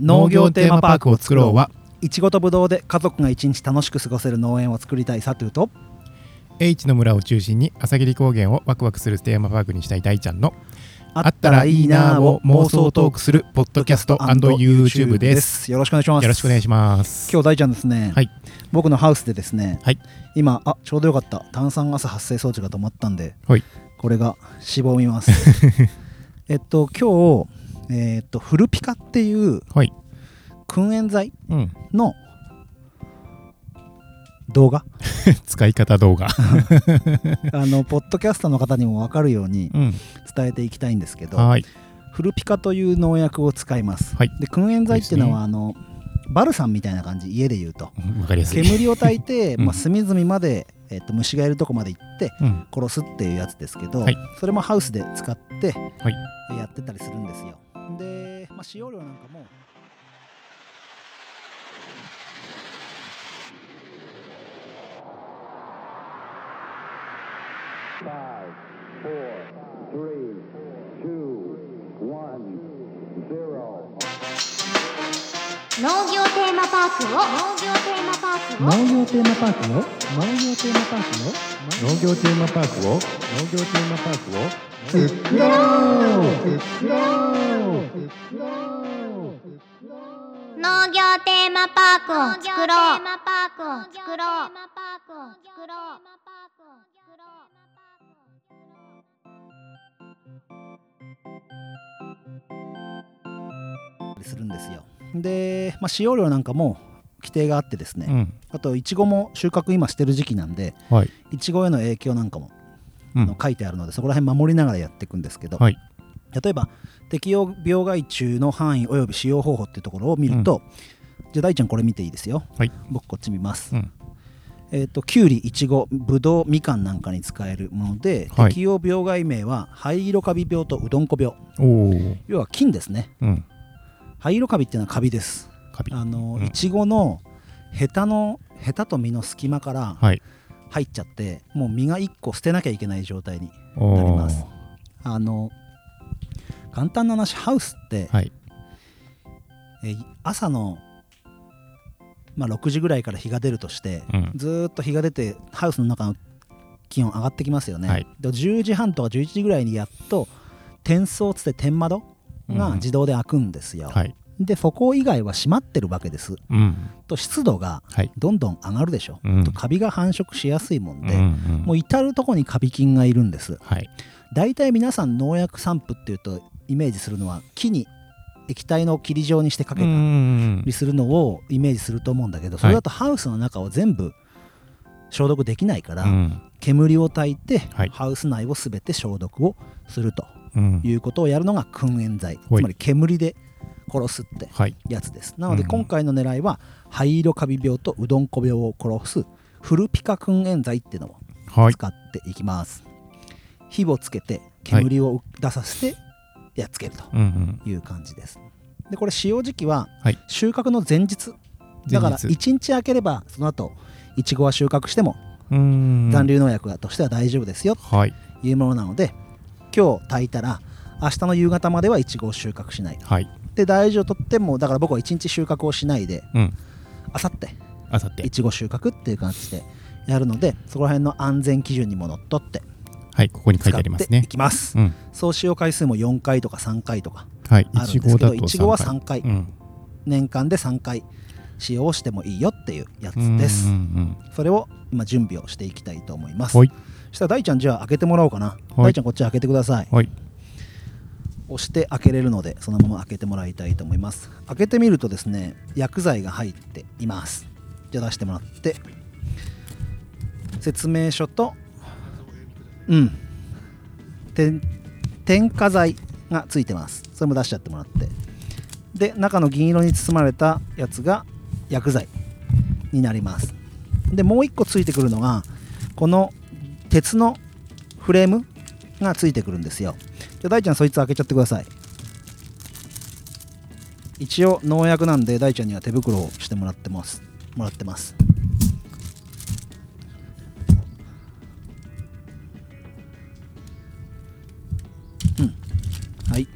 農業テーマパークを作ろうはいちごとぶどうで家族が一日楽しく過ごせる農園を作りたいサトゥーと H の村を中心に朝霧高原をワクワクするテーマパークにしたい大ちゃんのあったらいいなぁを妄想トークするポッドキャスト YouTube です。よろしくお願いします。よろしくお願いします。今日大ちゃんですね、はい。僕のハウスでですね、はい。今あちょうどよかった。炭酸ガス発生装置が止まったんで、はい。これがしぼみます。えっと今日えっとフルピカっていうはい。燻煙剤うん。の動画。使い方動画。あのポッドキャスターの方にも分かるようにうん。伝えていきたいんですけどはい。フルピカという農薬を使います、はい。で燻煙剤っていうのですね。はあのバルサンみたいな感じ家で言うと。わかりやすい。煙を焚いて、うん。まあ、隅々まで、えっと虫がいるとこまで行ってうん。殺すっていうやつですけど、はい。それもハウスで使ってはい。やってたりするんですよで、まあ、使用料なんかも。5 4 3農業テーマパークを農業テーマパークを農業テーマパークを農業テーマパークを農業テーマパークを作ろう。作ろう。作ろう農業テーマパークを作ろう。テーマパークを作ろう。作ろするんですよで、まあ、使用量なんかも規定があってですね、うん。あといちごも収穫今してる時期なんではい。いちごへの影響なんかも、うん。あの書いてあるのでそこら辺守りながらやっていくんですけど、はい。例えば適用病害虫の範囲および使用方法っていうところを見ると、じゃあ大ちゃんこれ見ていいですよ、はい。僕こっち見ます、うん。えっ、ときゅうりいちごぶどうみかんなんかに使えるもので、はい。適用病害名は灰色カビ病とうどんこ病。要は菌ですね。うん灰色カビっていうのはカビです。カビ。あの、うん。いちごのヘタのヘタと実の隙間からはい。入っちゃってもう実が1個捨てなきゃいけない状態になります。あの簡単な話ハウスって、はい。えー朝の、まあ、6時ぐらいから日が出るとしてうん。ずーっと日が出てハウスの中の気温上がってきますよね、はい。で10時半とか11時ぐらいにやっと天層つって天窓が自動で開くんですよ、はい。でそこ以外は閉まってるわけです。うん。と湿度がはい。どんどん上がるでしょ、うん。とカビが繁殖しやすいもんで、うんうん。もう至る所にカビ菌がいるんです。はい。大体皆さん農薬散布っていうとイメージするのは木に液体の霧状にしてかけたうんりするのをイメージすると思うんだけどそれだとハウスの中を全部消毒できないから、うん。煙を焚いて、はい。ハウス内を全て消毒をすると。うんいうことをやるのが燻煙剤、はい。つまり煙で殺すってはい。やつです。なのでうん。今回の狙いは灰色カビ病とうどんこ病を殺すフルピカ燻煙剤っていうのをはい。使っていきます、火をつけて煙を出させてやっつけるとうんうん。いう感じです。でこれ使用時期ははい。収穫の前日。だから前日。1日空ければその後いちごは収穫してもうん。残留農薬としては大丈夫ですよはい。というものなので今日炊いたら明日の夕方まではいちごを収穫しない。はい。で大事を取ってもだから僕は1日収穫をしないでうん。あさって。あさって。いちご収穫っていう感じでやるのでそこら辺の安全基準にものっとってはいここに書いててありますね。いきます。うん。そう使用回数も4回とか3回とかはいあるんですけどいちごは3 3回。うん。年間で3回使用してもいいよっていうやつうんですうんうん。それを今準備をしていきたいと思います。はい。そしたら大ちゃんじゃあ開けてもらおうかな。大ちゃんこっち開けてください。はい。押して開けれるのでそのまま開けてもらいたいと思います。開けてみるとですね薬剤が入っています。じゃあ出してもらって。説明書とうん。て添加剤がついてます。それも出しちゃってもらって。で中の銀色に包まれたやつが薬剤になります。でもう一個ついてくるのがこの鉄のフレームがついてくるんですよ。じゃあ大ちゃんそいつ開けちゃってください。一応農薬なんで大ちゃんには手袋をしてもらってます。もらってます。うん。はい。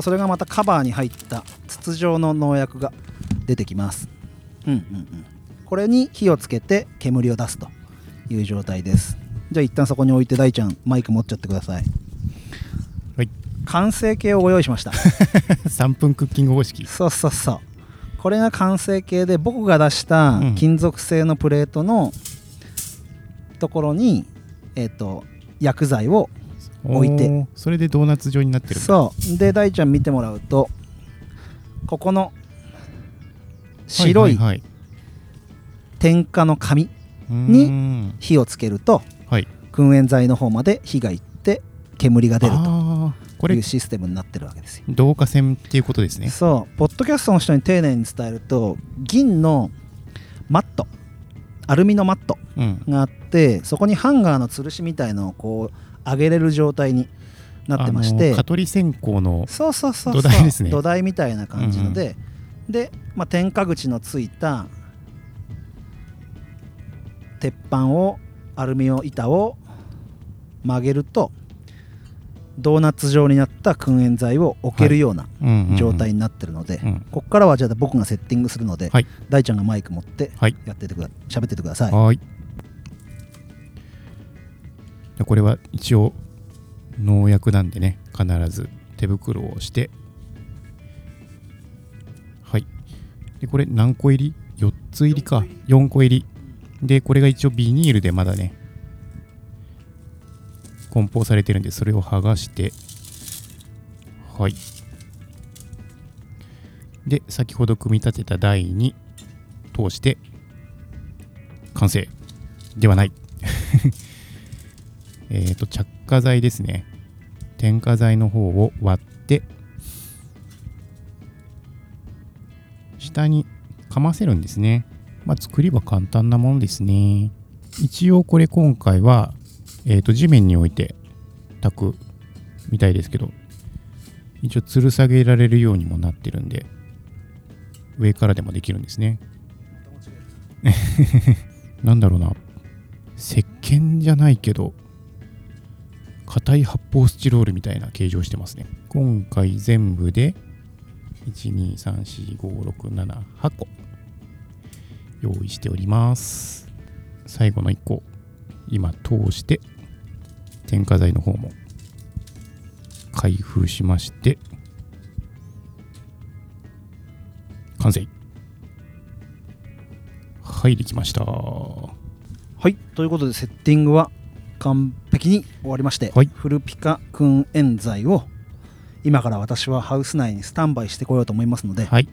それがまたカバーに入った筒状の農薬が出てきます。うんうんうん。これに火をつけて煙を出すと。いう状態です。じゃあ一旦そこに置いて大ちゃんマイク持っちゃってください。はい。完成形をご用意しました。3分クッキング方式。そうそうそう。これが完成形で僕が出したうん。金属製のプレートのところに、えっ、と薬剤を置いて。それでドーナツ状になってるそう。で大ちゃん見てもらうとここの白いはいはい点火の紙。はい、にに火をつけるとはい。燻煙剤の方まで火がいって煙が出るとこれ。いうシステムになってるわけですよ。導火線っていうことですね。そう。ポッドキャストの人に丁寧に伝えると銀のマットアルミのマットうん。があってそこにハンガーの吊るしみたいのをこう上げれる状態になってまして。蚊取り線香のそうそうそうそう。土台ですね。土台みたいな感じので、で、まあ、点火口のついた鉄板をアルミの板を曲げるとドーナツ状になった燻煙剤を置けるような状態になってるので、うん。ここからはじゃあ僕がセッティングするので、はい。大ちゃんがマイク持ってはい。やっててくだ喋っててください。はーい。でこれは一応農薬なんでね必ず手袋をして。はい。でこれ何個入り ?4 つ入りか。4個入りでこれが一応ビニールでまだね梱包されてるんでそれを剥がして。はい。で先ほど組み立てた台に通して完成。ではない。えっと着火剤ですね。点火剤の方を割って下にかませるんですね。まあ作りは簡単なものですね。一応これ今回は、えー、と地面に置いて炊くみたいですけど一応吊る下げられるようにもなってるんで上からでもできるんですね。なんだろうな。石鹸じゃないけど硬い発泡スチロールみたいな形状してますね。今回全部で1234567個用意しております。最後の1個今通して添加剤の方も開封しまして完成。はいできました。ははいということでセッティングは完璧に終わりまして、はい。フルピカ燻煙剤を今から私はハウス内にスタンバイしてこようと思いますので、い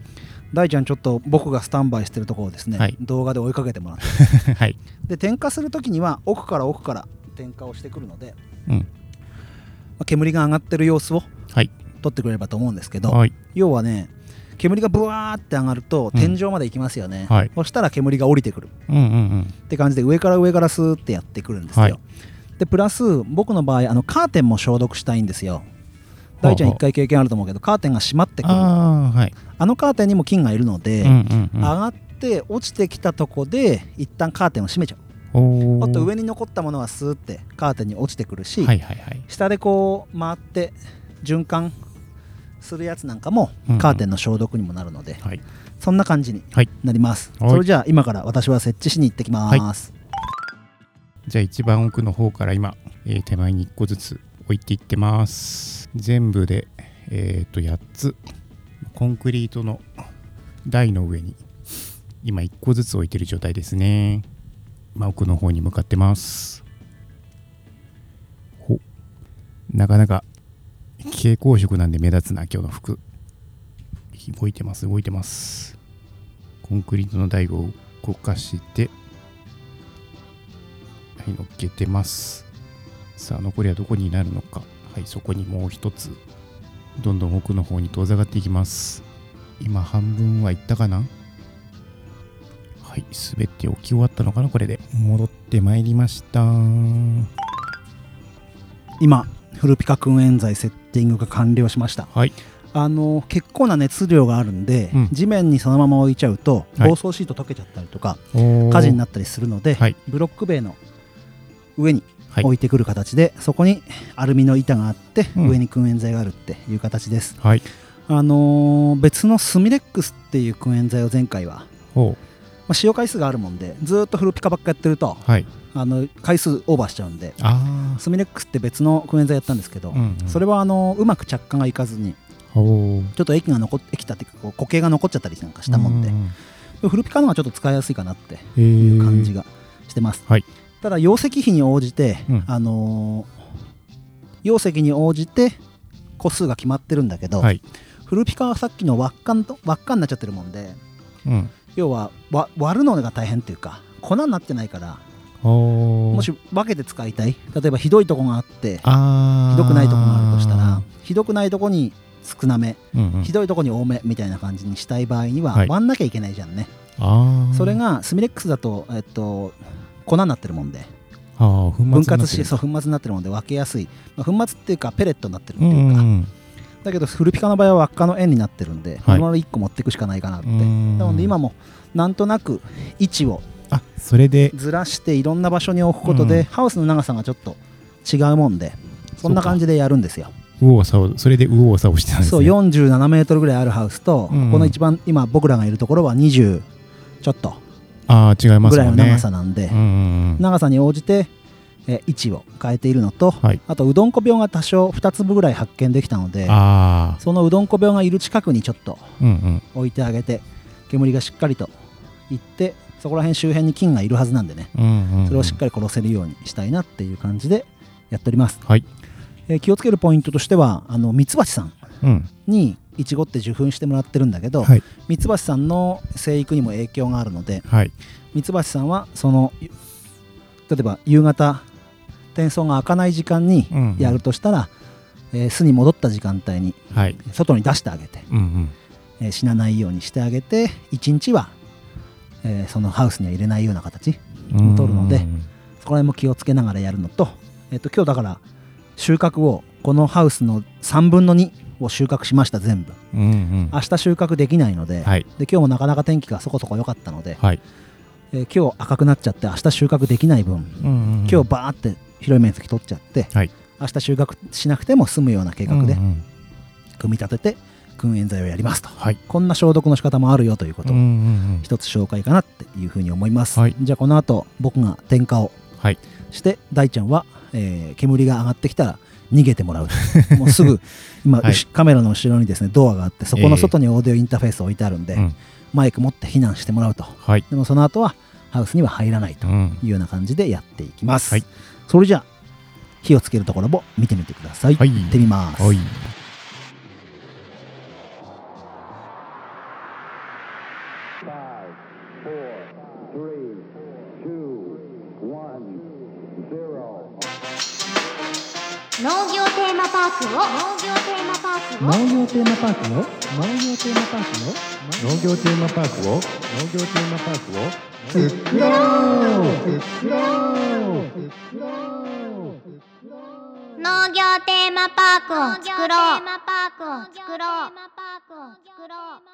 大ちゃんちょっと僕がスタンバイしてるところをですね、はい。動画で追いかけてもらって。はい。で点火するときには奥から奥から点火をしてくるので、うん。まあ煙が上がってる様子をはい。撮ってくれればと思うんですけど、はい。要はね煙がブワーって上がるとうん。天井まで行きますよね、はい。そしたら煙が降りてくる。うんうんうん。って感じで上から上からスーってやってくるんですよ、はい。でプラス僕の場合あのカーテンも消毒したいんですよ大ちゃん一回経験あると思うけどカーテンが閉まってくる。あああはい。のカーテンにも菌がいるので、上がって落ちてきたとこで一旦カーテンを閉めちゃう。おもっとー上に残ったものはスーってカーテンに落ちてくるし、下でこう回って循環するやつなんかもカーテンの消毒にもなるので、はい。そんな感じにはい。なります、はい。それじゃあ今から私は設置しに行ってきます、じゃあ一番奥の方から今、えー手前に1個ずつ置いていってます。全部でえっ、と8つ。コンクリートの台の上に今1個ずつ置いてる状態ですね。今奥の方に向かってます。ほなかなか蛍光色なんで目立つな今日の服。動いてます動いてます。コンクリートの台を動かしてはい、乗っけてます。さあ、残りはどこになるのか。はい、そこにもう一つ。どんどん奥の方に遠ざかっていきます。今、半分はいったかなはい、すべて置き終わったのかなこれで。戻ってまいりました。今フルピカ燻煙剤セッティングが完了しましたはい、あの結構な熱量があるんで、うん地面にそのまま置いちゃうとはい包装シート溶けちゃったりとか、火火事になったりするので、はいブロック塀の上にはい置いてくる形で、そこにアルミの板があって、うん。上に燻煙剤があるっていう形です。はい。あのー別のスミレックスっていう燻煙剤を前回は、ほまあ、使用回数があるもんでずーっとフルピカばっかやってるとうはい。あの回数オーバーしちゃうんであスミレックスって別の燻煙剤やったんですけど、あ、うんうん、それはあのうまく着火がいかずにちょっと液が残っ液たっていうかこう固形が残っちゃったりなんかしたもんで、うでもフルピカの方がちょっと使いやすいかなってへいう感じががしてます、はいただ容積比に応じて、うん。あのー容積に応じて個数が決まってるんだけど、はい。フルピカはさっきの輪っかんと輪っかになっちゃってるもんでうん。要はわ割るのが大変っていうか粉になってないからもし分けて使いたい。例えばひどいとこがあってあひどくないとこがあるとしたらひどくないとこに少なめ、うんうん、ひどいとこに多めみたいな感じにしたい場合にははい。割んなきゃいけないじゃんね、それがスミレックスだと、えっと、粉になってるもんで。あー粉末分割してそう粉末になってるもんで分けやすい、まあ、粉末っていうかペレットになってるっっていうか、うんうんだけどフルピカの場合は輪っかの円になってるんで、このまま1個持っていくしかないかなって、うんなので今もなんとなく位置をあそれで。ずらしていろんな場所に置くことで、うんハウスの長さがちょっと違うもんでそんな感じでやるんですよ。右往左往それで右往左往してたんですね。そう47メートルぐらいあるハウスと、うんこの一番今僕らがいるところは20ちょっとああ違いますぐらいの長さなんで、うんうんうん。長さに応じてえ位置を変えているのと、はい。あとうどんこ病が多少2粒ぐらい発見できたのでそのうどんこ病がいる近くにちょっとうんうん。置いてあげて煙がしっかりといってそこら辺周辺に菌がいるはずなんでねうんうんうん。それをしっかり殺せるようにしたいなっていう感じでやっております、はい。えー気をつけるポイントとしてはあのミツバチさんうん。にイチゴって受粉してもらってるんだけど、はい。ミツバチさんの生育にも影響があるのではい。ミツバチさんはその例えば夕方転送が開かない時間にうんやるとしたら、えー巣に戻った時間帯にはい。外に出してあげて、うんうん。えー死なないようにしてあげて1日は、えーそのハウスには入れないような形うん取るのでそこら辺も気をつけながらやるのと,、えっと今日だから収穫をこのハウスの3分の2を収穫しました全部。うんうん。明日収穫できないので,、はい。で今日もなかなか天気がそこそこ良かったので、はい。えー今日赤くなっちゃって明日収穫できない分、うんうん今日バーって広い面積取っちゃって、はい。明日収穫しなくても済むような計画でうんうん組み立てて燻煙剤をやりますと、はい。こんな消毒の仕方もあるよということをうんうんうん。一つ紹介かなっていうふうに思います、はい。じゃあこの後僕が点火をはい。して大ちゃんは、えー煙が上がってきたら逃げてもらうもうすぐ 今、はい。後カメラの後ろにですねドアがあってそこの外にオーディオインターフェース置いてあるんで、うん。マイク持って避難してもらうと。はい。でもその後はハウスには入らないとうんいうような感じでやっていきます、はい。それじゃあ火をつけるところも見てみてください、はい。行ってみます、ーマパークを農業テーマパークを農業テーマパークを農業テーマパークを農業テーマパークを農業テーマパークを作ろう作ろう。農業テーマパークを作ろう。農業テーマパークを作ろう